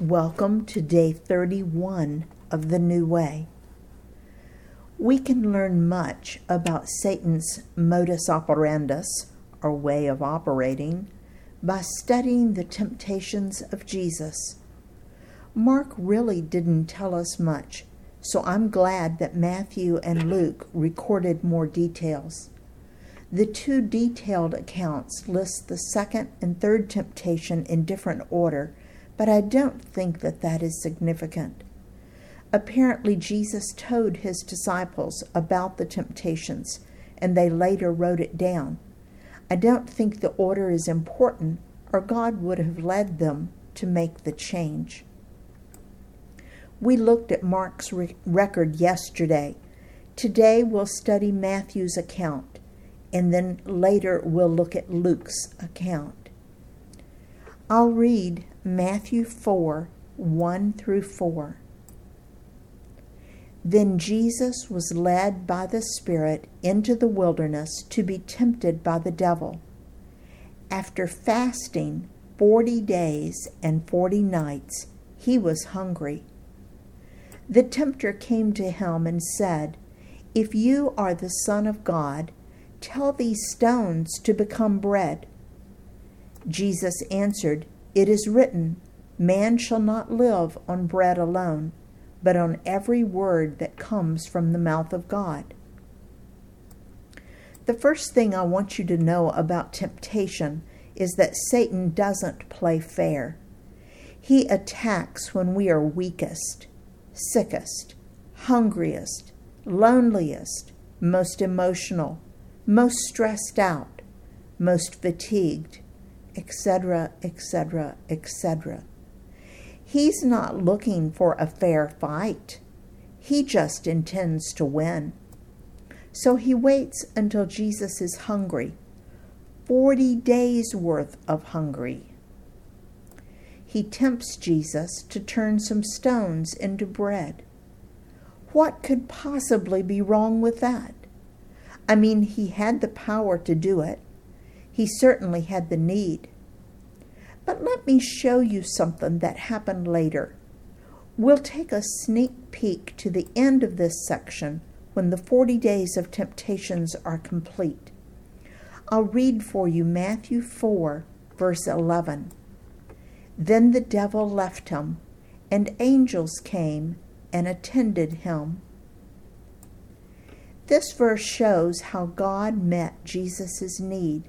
Welcome to day 31 of the New Way. We can learn much about Satan's modus operandus, or way of operating, by studying the temptations of Jesus. Mark really didn't tell us much, so I'm glad that Matthew and Luke recorded more details. The two detailed accounts list the second and third temptation in different order but I don't think that that is significant. Apparently, Jesus told his disciples about the temptations, and they later wrote it down. I don't think the order is important, or God would have led them to make the change. We looked at Mark's re- record yesterday. Today we'll study Matthew's account, and then later we'll look at Luke's account. I'll read Matthew 4 1 through 4. Then Jesus was led by the Spirit into the wilderness to be tempted by the devil. After fasting forty days and forty nights, he was hungry. The tempter came to him and said, If you are the Son of God, tell these stones to become bread. Jesus answered, it is written, Man shall not live on bread alone, but on every word that comes from the mouth of God. The first thing I want you to know about temptation is that Satan doesn't play fair. He attacks when we are weakest, sickest, hungriest, loneliest, most emotional, most stressed out, most fatigued, etc., etc., etc. He's not looking for a fair fight. He just intends to win. So he waits until Jesus is hungry 40 days worth of hungry. He tempts Jesus to turn some stones into bread. What could possibly be wrong with that? I mean, he had the power to do it. He certainly had the need. But let me show you something that happened later. We'll take a sneak peek to the end of this section when the 40 days of temptations are complete. I'll read for you Matthew 4, verse 11. Then the devil left him, and angels came and attended him. This verse shows how God met Jesus' need.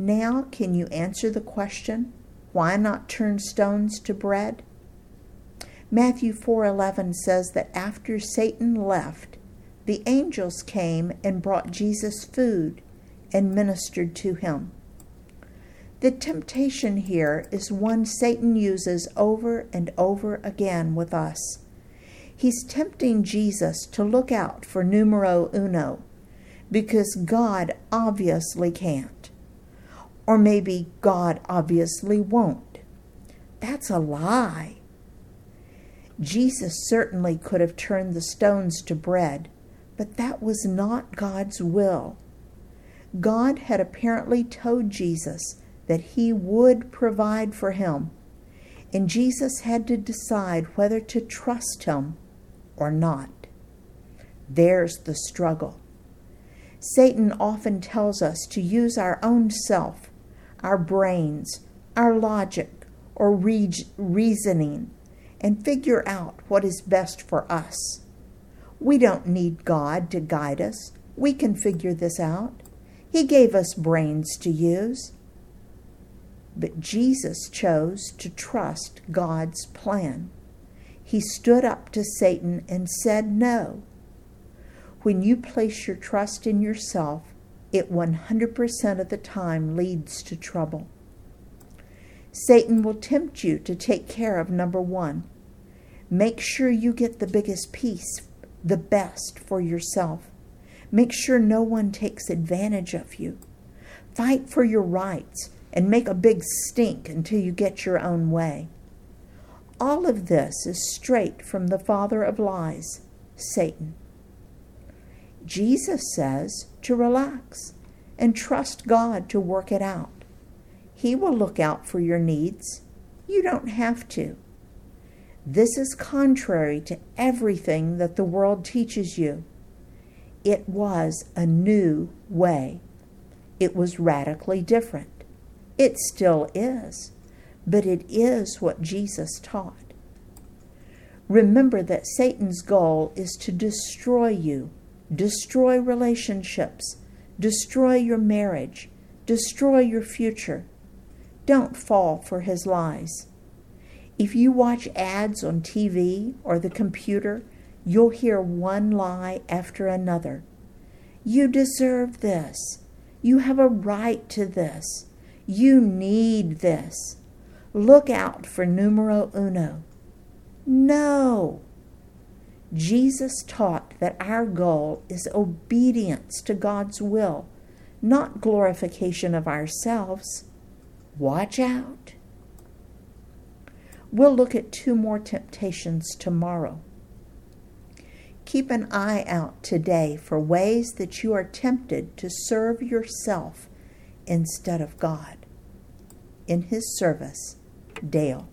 Now, can you answer the question, why not turn stones to bread? Matthew 4:11 says that after Satan left, the angels came and brought Jesus food and ministered to him. The temptation here is one Satan uses over and over again with us. He's tempting Jesus to look out for numero uno because God obviously can't. Or maybe God obviously won't. That's a lie. Jesus certainly could have turned the stones to bread, but that was not God's will. God had apparently told Jesus that he would provide for him, and Jesus had to decide whether to trust him or not. There's the struggle. Satan often tells us to use our own self our brains, our logic, or re- reasoning and figure out what is best for us. We don't need God to guide us. We can figure this out. He gave us brains to use. But Jesus chose to trust God's plan. He stood up to Satan and said no. When you place your trust in yourself, it 100% of the time leads to trouble. Satan will tempt you to take care of number one. Make sure you get the biggest piece, the best for yourself. Make sure no one takes advantage of you. Fight for your rights and make a big stink until you get your own way. All of this is straight from the father of lies, Satan. Jesus says to relax and trust God to work it out. He will look out for your needs. You don't have to. This is contrary to everything that the world teaches you. It was a new way. It was radically different. It still is, but it is what Jesus taught. Remember that Satan's goal is to destroy you, destroy relationships, destroy your marriage, destroy your future. Don't fall for his lies. If you watch ads on TV or the computer, you'll hear one lie after another. You deserve this. You have a right to this. You need this. Look out for numero uno. No. Jesus taught that our goal is obedience to God's will, not glorification of ourselves. Watch out. We'll look at two more temptations tomorrow. Keep an eye out today for ways that you are tempted to serve yourself instead of God. In His service, Dale.